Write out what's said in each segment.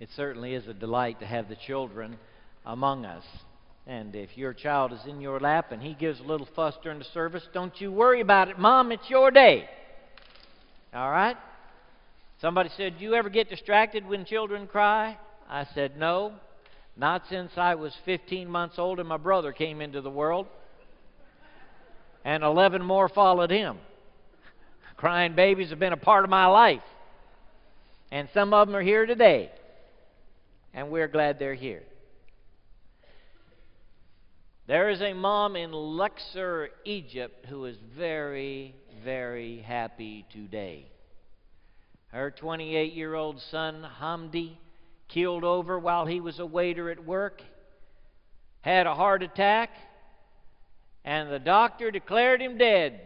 It certainly is a delight to have the children among us. And if your child is in your lap and he gives a little fuss during the service, don't you worry about it, Mom. It's your day. All right? Somebody said, Do you ever get distracted when children cry? I said, No. Not since I was 15 months old and my brother came into the world. And 11 more followed him. Crying babies have been a part of my life. And some of them are here today. And we're glad they're here. There is a mom in Luxor, Egypt, who is very, very happy today. Her 28 year old son, Hamdi, killed over while he was a waiter at work, had a heart attack, and the doctor declared him dead.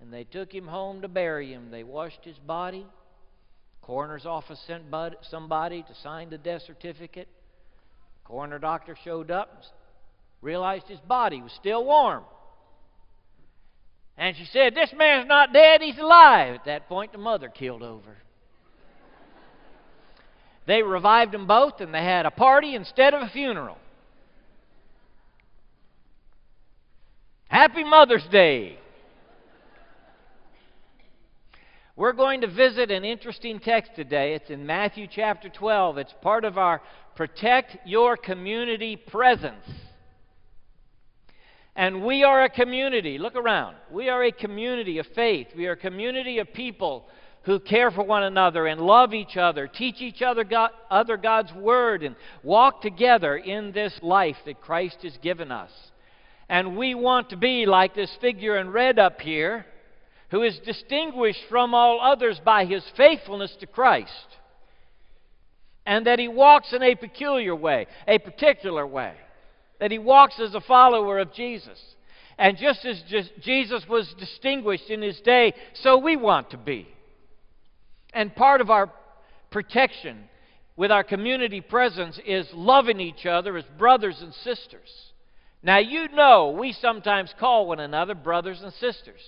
And they took him home to bury him. They washed his body. Coroner's office sent somebody to sign the death certificate. Coroner doctor showed up, realized his body was still warm. And she said, This man's not dead, he's alive. At that point, the mother killed over. They revived them both and they had a party instead of a funeral. Happy Mother's Day. We're going to visit an interesting text today. It's in Matthew chapter 12. It's part of our Protect Your Community presence. And we are a community. Look around. We are a community of faith. We are a community of people who care for one another and love each other, teach each other, God, other God's Word, and walk together in this life that Christ has given us. And we want to be like this figure in red up here, who is distinguished from all others by his faithfulness to Christ. And that he walks in a peculiar way, a particular way. That he walks as a follower of Jesus. And just as Jesus was distinguished in his day, so we want to be. And part of our protection with our community presence is loving each other as brothers and sisters. Now, you know we sometimes call one another brothers and sisters.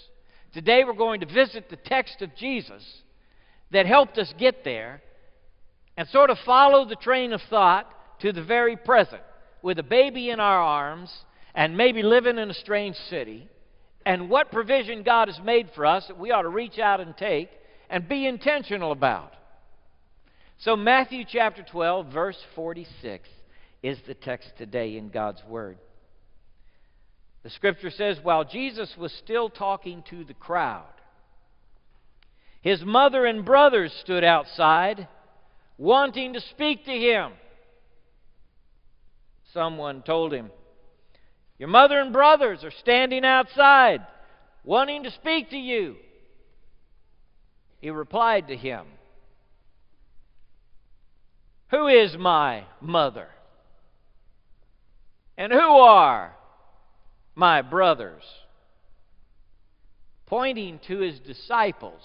Today we're going to visit the text of Jesus that helped us get there and sort of follow the train of thought to the very present with a baby in our arms and maybe living in a strange city and what provision God has made for us that we ought to reach out and take and be intentional about. So, Matthew chapter 12, verse 46 is the text today in God's Word. The scripture says, while Jesus was still talking to the crowd, his mother and brothers stood outside wanting to speak to him. Someone told him, Your mother and brothers are standing outside wanting to speak to you. He replied to him, Who is my mother? And who are my brothers? Pointing to his disciples,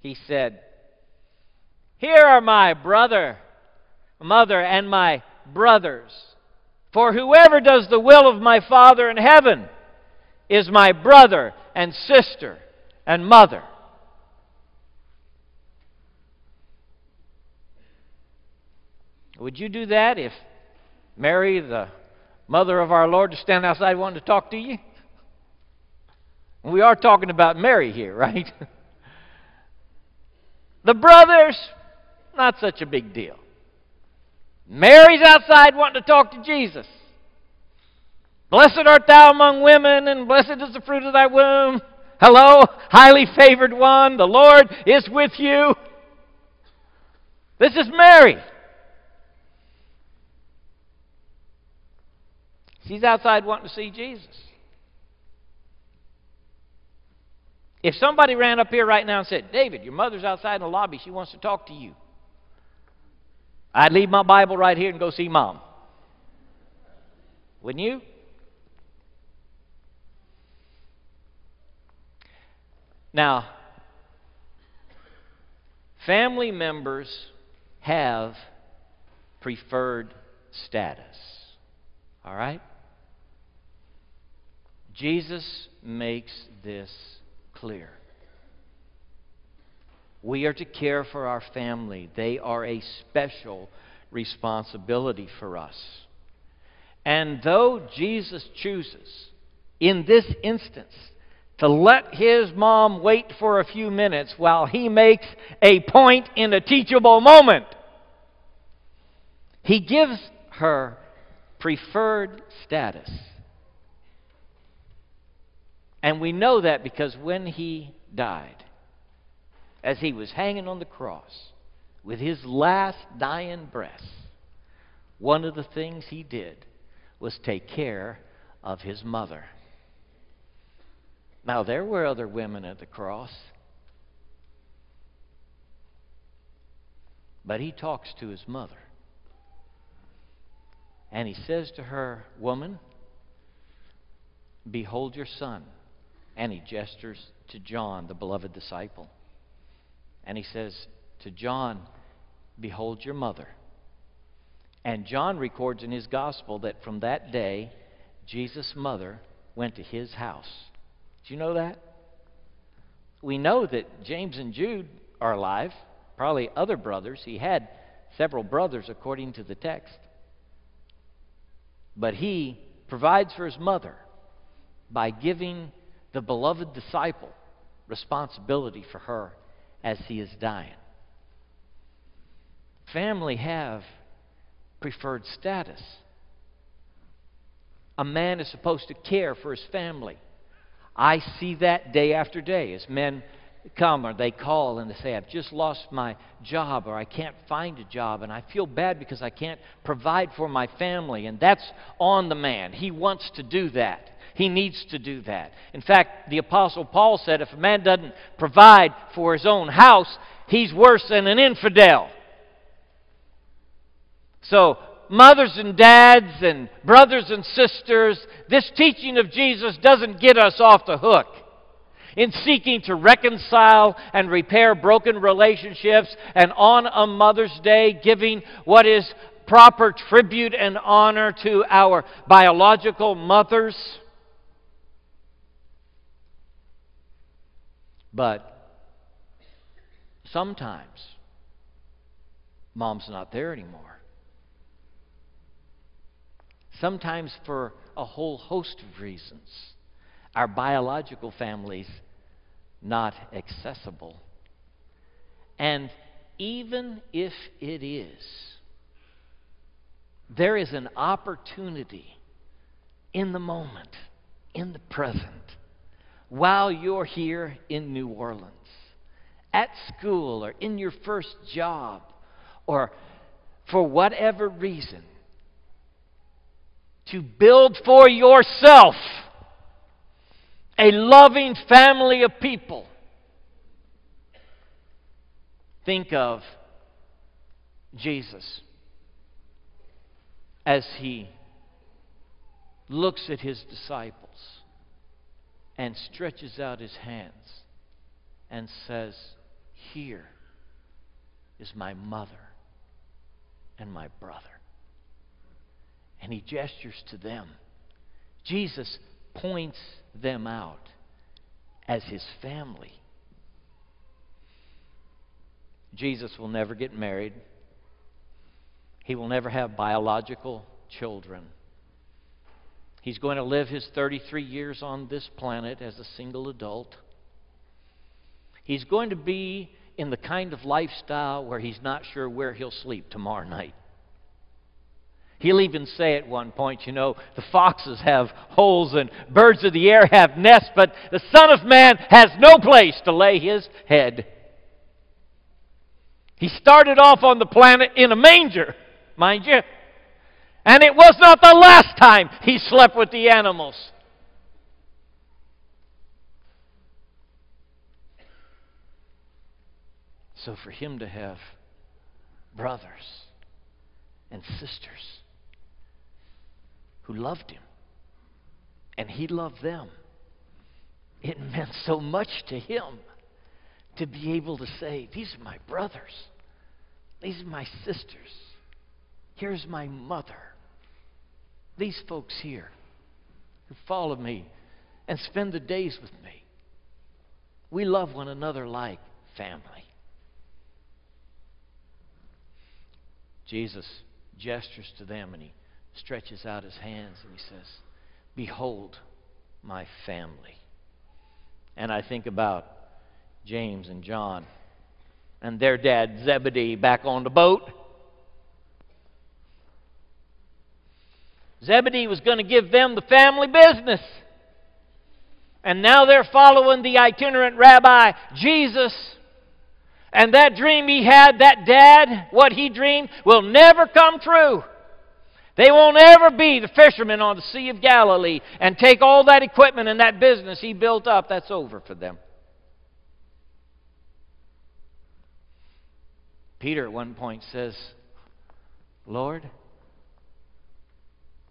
he said, Here are my brother, mother, and my brothers. For whoever does the will of my Father in heaven is my brother and sister and mother. Would you do that if Mary, the mother of our Lord, to stand outside wanting to talk to you? We are talking about Mary here, right? the brothers, not such a big deal. Mary's outside wanting to talk to Jesus. Blessed art thou among women, and blessed is the fruit of thy womb. Hello, highly favored one, the Lord is with you. This is Mary. She's outside wanting to see Jesus. If somebody ran up here right now and said, David, your mother's outside in the lobby, she wants to talk to you, I'd leave my Bible right here and go see mom. Wouldn't you? Now, family members have preferred status. All right? Jesus makes this clear. We are to care for our family. They are a special responsibility for us. And though Jesus chooses, in this instance, to let his mom wait for a few minutes while he makes a point in a teachable moment, he gives her preferred status. And we know that because when he died, as he was hanging on the cross with his last dying breath, one of the things he did was take care of his mother. Now, there were other women at the cross, but he talks to his mother. And he says to her, Woman, behold your son. And he gestures to John, the beloved disciple. And he says to John, Behold your mother. And John records in his gospel that from that day, Jesus' mother went to his house. Do you know that? We know that James and Jude are alive, probably other brothers. He had several brothers according to the text. But he provides for his mother by giving the beloved disciple responsibility for her as he is dying. Family have preferred status. A man is supposed to care for his family. I see that day after day as men come or they call and they say, I've just lost my job or I can't find a job and I feel bad because I can't provide for my family. And that's on the man. He wants to do that. He needs to do that. In fact, the Apostle Paul said if a man doesn't provide for his own house, he's worse than an infidel. So, mothers and dads and brothers and sisters, this teaching of Jesus doesn't get us off the hook in seeking to reconcile and repair broken relationships, and on a Mother's Day, giving what is proper tribute and honor to our biological mothers. But sometimes mom's not there anymore. Sometimes for a whole host of reasons our biological families not accessible. And even if it is, there is an opportunity in the moment, in the present, while you're here in New Orleans, at school, or in your first job, or for whatever reason, to build for yourself a loving family of people. Think of Jesus as he looks at his disciples and stretches out his hands and says, Here is my mother and my brother. And he gestures to them. Jesus points them out as his family. Jesus will never get married. He will never have biological children. He's going to live his 33 years on this planet as a single adult. He's going to be in the kind of lifestyle where he's not sure where he'll sleep tomorrow night. He'll even say at one point, you know, the foxes have holes and birds of the air have nests, but the Son of Man has no place to lay his head. He started off on the planet in a manger, mind you. And it was not the last time he slept with the animals. So for him to have brothers and sisters who loved him. And he loved them. It meant so much to him to be able to say, These are my brothers. These are my sisters. Here's my mother these folks here who follow me and spend the days with me. We love one another like family. Jesus gestures to them and he stretches out his hands and he says, Behold my family. And I think about James and John and their dad Zebedee back on the boat Zebedee was going to give them the family business. And now they're following the itinerant rabbi, Jesus. And that dream he had, that dad, what he dreamed, will never come true. They won't ever be the fishermen on the Sea of Galilee and take all that equipment and that business he built up. That's over for them. Peter at one point says, Lord,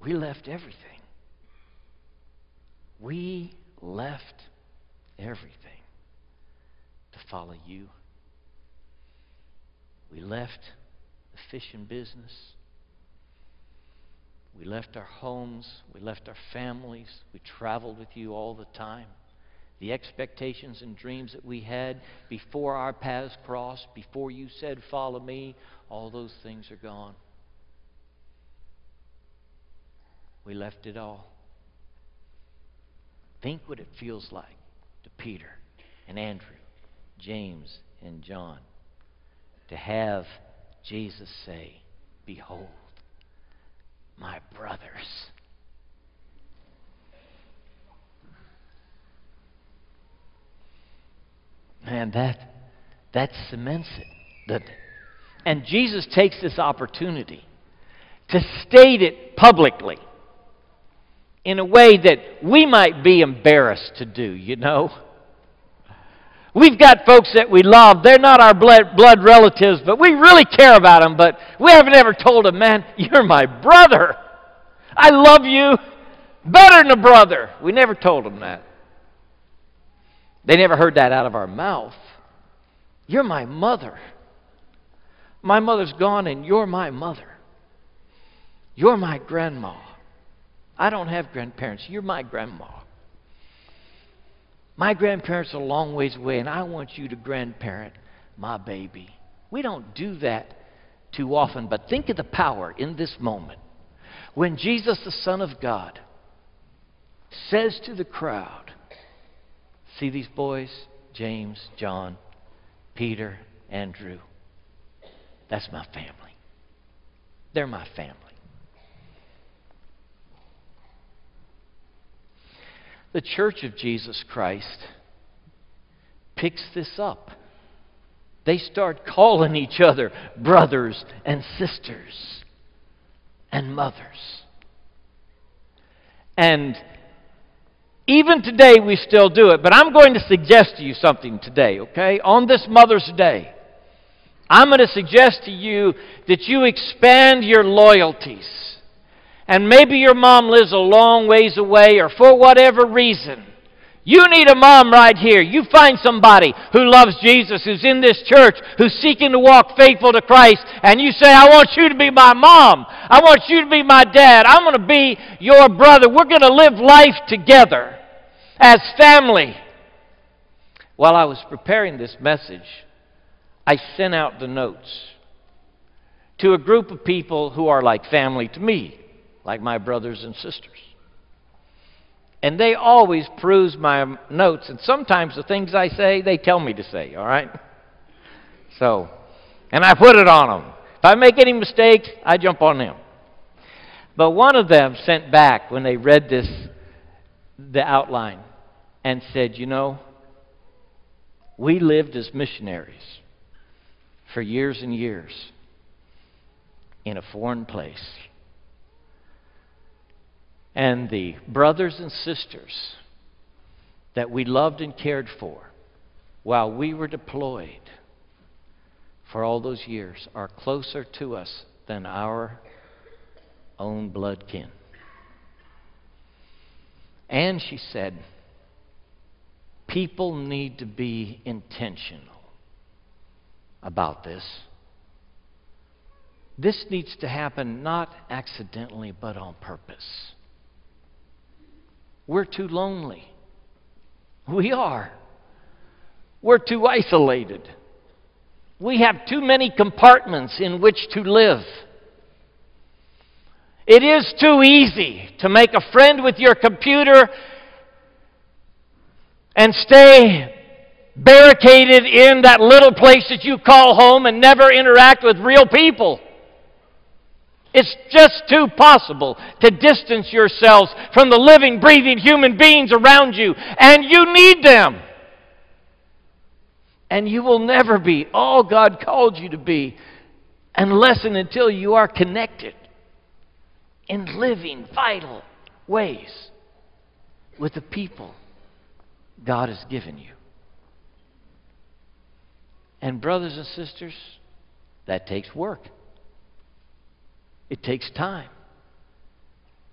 we left everything. We left everything to follow you. We left the fishing business. We left our homes. We left our families. We traveled with you all the time. The expectations and dreams that we had before our paths crossed, before you said, Follow me, all those things are gone. We left it all. Think what it feels like to Peter and Andrew, James and John to have Jesus say, Behold, my brothers. Man, that that cements it. That, and Jesus takes this opportunity to state it publicly in a way that we might be embarrassed to do, you know. We've got folks that we love. They're not our blood, blood relatives, but we really care about them. But we haven't ever told them, man, you're my brother. I love you better than a brother. We never told them that. They never heard that out of our mouth. You're my mother. My mother's gone, and you're my mother. You're my grandma. I don't have grandparents. You're my grandma. My grandparents are a long ways away, and I want you to grandparent my baby. We don't do that too often, but think of the power in this moment. When Jesus, the Son of God, says to the crowd, See these boys? James, John, Peter, Andrew. That's my family. They're my family. The Church of Jesus Christ picks this up. They start calling each other brothers and sisters and mothers. And even today, we still do it. But I'm going to suggest to you something today, okay? On this Mother's Day, I'm going to suggest to you that you expand your loyalties and maybe your mom lives a long ways away, or for whatever reason, you need a mom right here. You find somebody who loves Jesus, who's in this church, who's seeking to walk faithful to Christ, and you say, I want you to be my mom. I want you to be my dad. I'm going to be your brother. We're going to live life together as family. While I was preparing this message, I sent out the notes to a group of people who are like family to me like my brothers and sisters. And they always peruse my notes, and sometimes the things I say, they tell me to say, all right? So, and I put it on them. If I make any mistakes, I jump on them. But one of them sent back when they read this, the outline, and said, You know, we lived as missionaries for years and years in a foreign place and the brothers and sisters that we loved and cared for while we were deployed for all those years are closer to us than our own blood kin. And she said, people need to be intentional about this. This needs to happen not accidentally, but on purpose. We're too lonely. We are. We're too isolated. We have too many compartments in which to live It is too easy to make a friend with your computer and stay barricaded in that little place that you call home and never interact with real people. It's just too possible to distance yourselves from the living, breathing human beings around you, and you need them. And you will never be all God called you to be unless and until you are connected in living, vital ways with the people God has given you. And, brothers and sisters, that takes work. It takes time.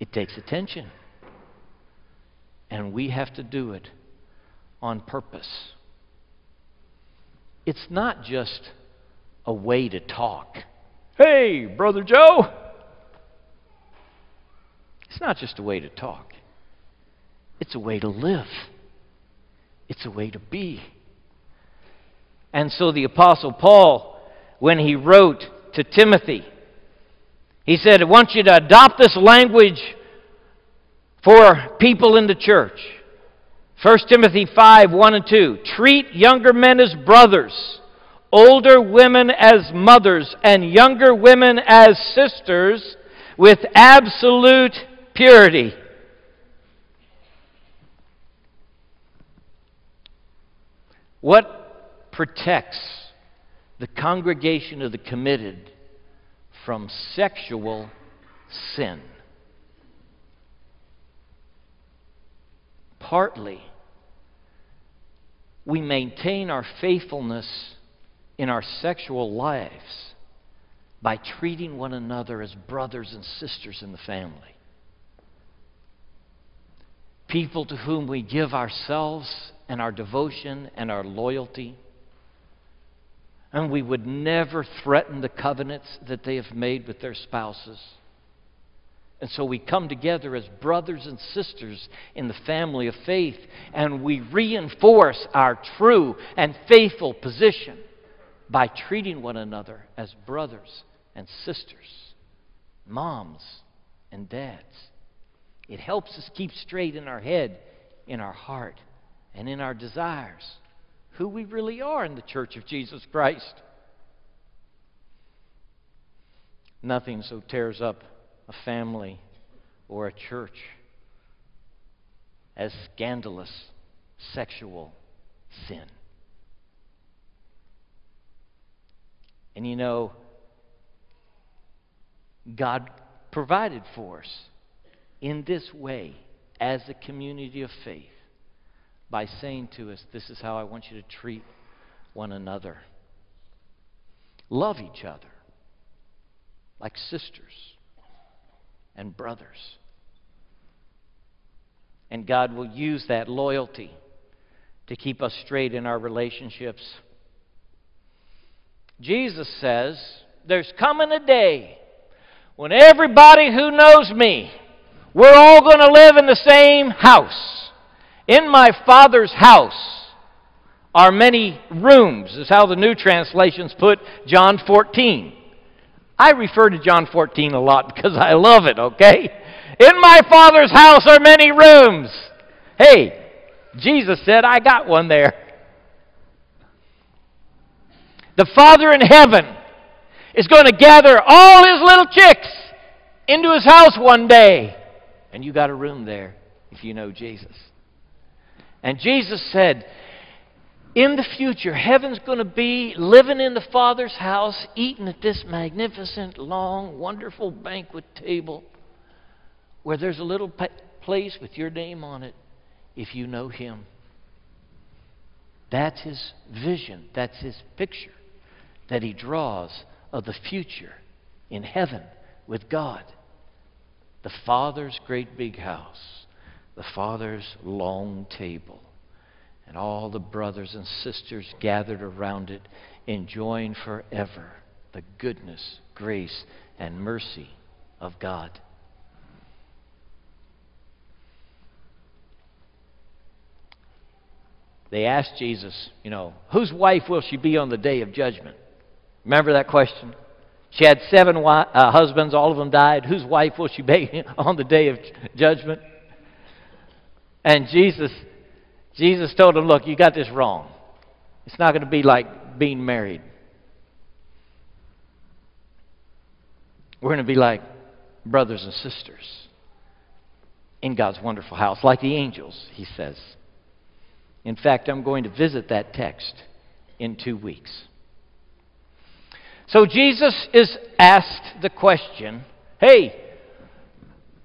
It takes attention. And we have to do it on purpose. It's not just a way to talk. Hey, Brother Joe! It's not just a way to talk, it's a way to live, it's a way to be. And so the Apostle Paul, when he wrote to Timothy, he said, I want you to adopt this language for people in the church. 1 Timothy 5 1 and 2. Treat younger men as brothers, older women as mothers, and younger women as sisters with absolute purity. What protects the congregation of the committed from sexual sin? Partly, we maintain our faithfulness in our sexual lives by treating one another as brothers and sisters in the family people to whom we give ourselves and our devotion and our loyalty. And we would never threaten the covenants that they have made with their spouses. And so we come together as brothers and sisters in the family of faith, and we reinforce our true and faithful position by treating one another as brothers and sisters, moms and dads. It helps us keep straight in our head, in our heart, and in our desires who we really are in the church of Jesus Christ. Nothing so tears up a family or a church as scandalous sexual sin. And you know, God provided for us in this way as a community of faith by saying to us, This is how I want you to treat one another. Love each other like sisters and brothers. And God will use that loyalty to keep us straight in our relationships. Jesus says, There's coming a day when everybody who knows me we're all going to live in the same house. In my Father's house are many rooms, is how the new translations put John 14. I refer to John 14 a lot because I love it, okay? In my Father's house are many rooms. Hey, Jesus said, I got one there. The Father in heaven is going to gather all his little chicks into his house one day. And you got a room there if you know Jesus. And Jesus said, in the future, heaven's going to be living in the Father's house, eating at this magnificent, long, wonderful banquet table where there's a little place with your name on it if you know Him. That's His vision, that's His picture that He draws of the future in heaven with God the Father's great big house, the Father's long table, and all the brothers and sisters gathered around it, enjoying forever the goodness, grace, and mercy of God. They asked Jesus, you know, whose wife will she be on the day of judgment? Remember that question? She had seven wi- uh, husbands, all of them died. Whose wife will she be on the day of judgment? And Jesus, Jesus told him, Look, you got this wrong. It's not going to be like being married. We're going to be like brothers and sisters in God's wonderful house, like the angels, he says. In fact, I'm going to visit that text in two weeks. So Jesus is asked the question Hey,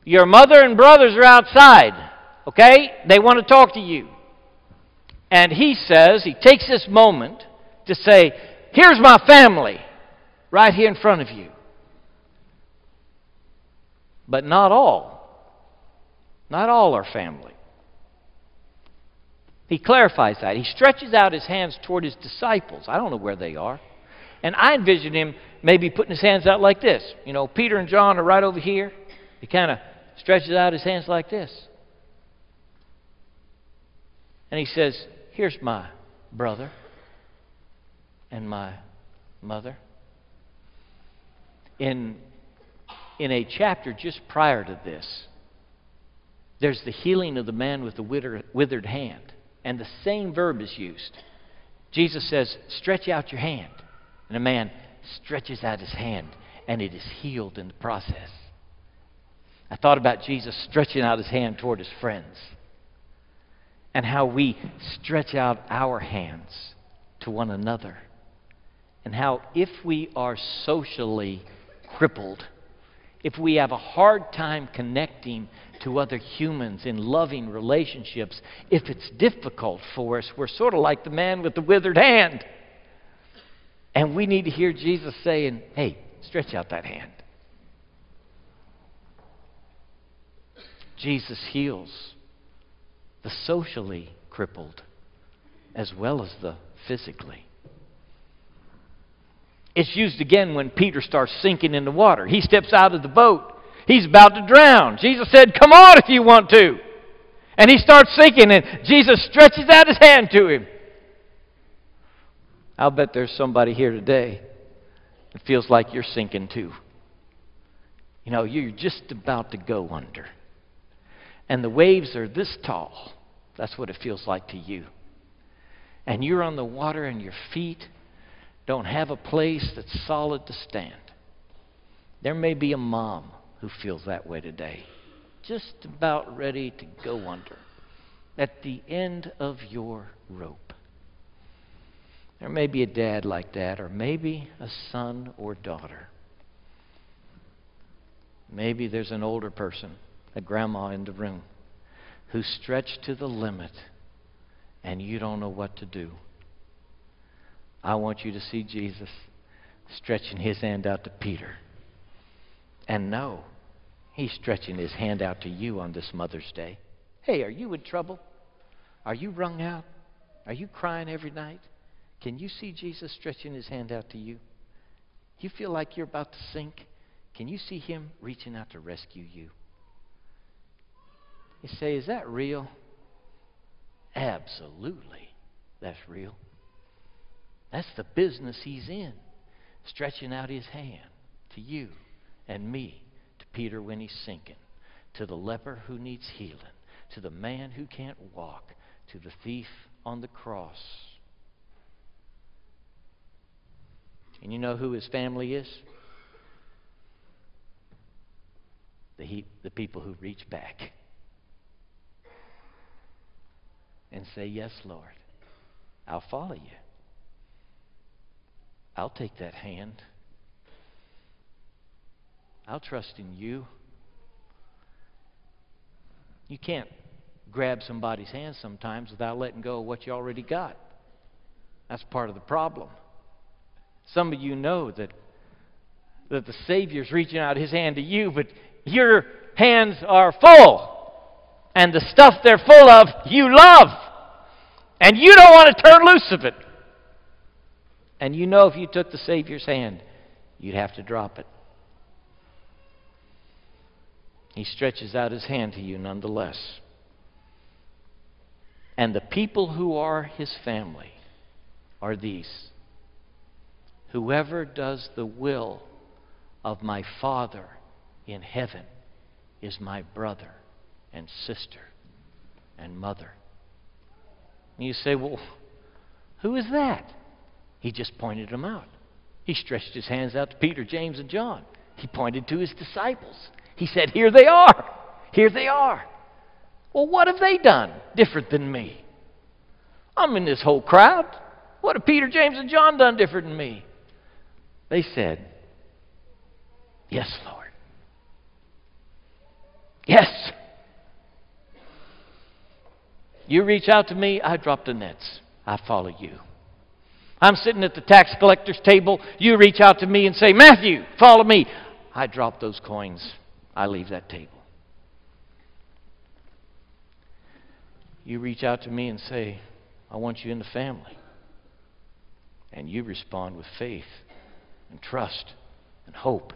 your mother and brothers are outside, okay? They want to talk to you. And he says, he takes this moment to say, Here's my family right here in front of you. But not all. Not all are family. He clarifies that. He stretches out his hands toward his disciples. I don't know where they are. And I envision him maybe putting his hands out like this. You know, Peter and John are right over here. He kind of stretches out his hands like this. And he says, Here's my brother and my mother. In, in a chapter just prior to this, there's the healing of the man with the withered hand, and the same verb is used. Jesus says, Stretch out your hand. And a man stretches out his hand, and it is healed in the process. I thought about Jesus stretching out his hand toward his friends and how we stretch out our hands to one another. And how, if we are socially crippled, if we have a hard time connecting to other humans in loving relationships, if it's difficult for us, we're sort of like the man with the withered hand. And we need to hear Jesus saying, hey, stretch out that hand. Jesus heals the socially crippled as well as the physically. It's used again when Peter starts sinking in the water. He steps out of the boat. He's about to drown. Jesus said, Come on if you want to. And he starts sinking, and Jesus stretches out his hand to him. I'll bet there's somebody here today that feels like you're sinking too. You know, you're just about to go under. And the waves are this tall. That's what it feels like to you. And you're on the water, and your feet don't have a place that's solid to stand. There may be a mom who feels that way today, just about ready to go under at the end of your rope. There may be a dad like that, or maybe a son or daughter. Maybe there's an older person, a grandma in the room, who's stretched to the limit and you don't know what to do. I want you to see Jesus stretching his hand out to Peter. And know he's stretching his hand out to you on this Mother's Day. Hey, are you in trouble? Are you wrung out? Are you crying every night? Can you see Jesus stretching his hand out to you? You feel like you're about to sink? Can you see him reaching out to rescue you? You say, Is that real? Absolutely, that's real. That's the business he's in, stretching out his hand to you and me, to Peter when he's sinking, to the leper who needs healing, to the man who can't walk, to the thief on the cross. And you know who his family is? The, he, the people who reach back and say, Yes, Lord, I'll follow you. I'll take that hand. I'll trust in you. You can't grab somebody's hand sometimes without letting go of what you already got. That's part of the problem. Some of you know that, that the Savior's reaching out his hand to you, but your hands are full. And the stuff they're full of, you love. And you don't want to turn loose of it. And you know if you took the Savior's hand, you'd have to drop it. He stretches out his hand to you nonetheless. And the people who are his family are these whoever does the will of my Father in heaven is my brother and sister and mother. And you say, Well, who is that? He just pointed them out. He stretched his hands out to Peter, James, and John. He pointed to his disciples. He said, Here they are. Here they are. Well, what have they done different than me? I'm in this whole crowd. What have Peter, James, and John done different than me? They said, Yes, Lord. Yes. You reach out to me, I drop the nets. I follow you. I'm sitting at the tax collector's table. You reach out to me and say, Matthew, follow me. I drop those coins. I leave that table. You reach out to me and say, I want you in the family. And you respond with faith and trust and hope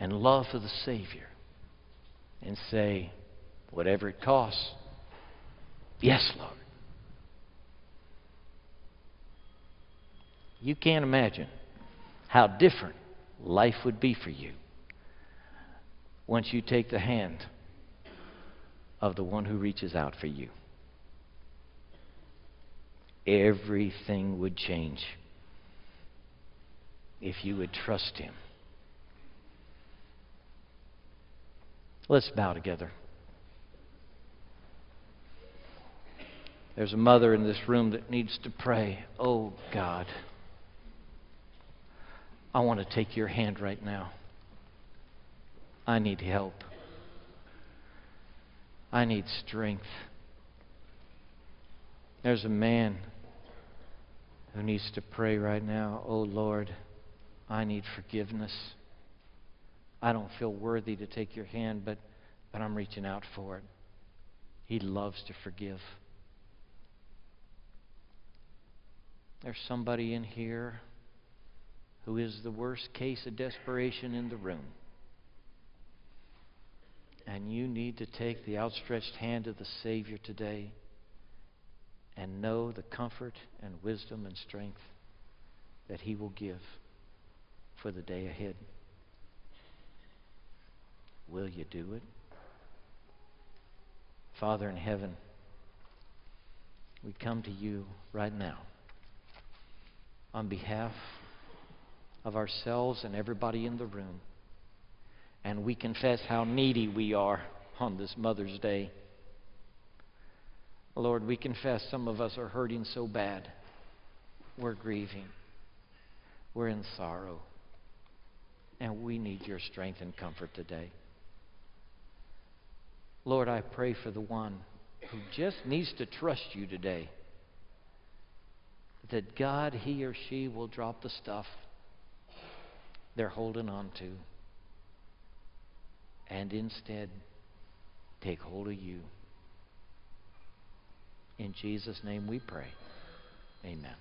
and love for the Savior and say, whatever it costs, yes, Lord. You can't imagine how different life would be for you once you take the hand of the one who reaches out for you. Everything would change if you would trust Him. Let's bow together. There's a mother in this room that needs to pray. Oh, God, I want to take your hand right now. I need help. I need strength. There's a man who needs to pray right now. Oh, Lord, I need forgiveness. I don't feel worthy to take your hand, but, but I'm reaching out for it. He loves to forgive. There's somebody in here who is the worst case of desperation in the room. And you need to take the outstretched hand of the Savior today and know the comfort and wisdom and strength that He will give for the day ahead. Will you do it? Father in heaven, we come to you right now on behalf of ourselves and everybody in the room. And we confess how needy we are on this Mother's Day. Lord, we confess some of us are hurting so bad. We're grieving. We're in sorrow. And we need your strength and comfort today. Lord, I pray for the one who just needs to trust you today. That God, he or she, will drop the stuff they're holding on to and instead take hold of you. In Jesus' name we pray. Amen.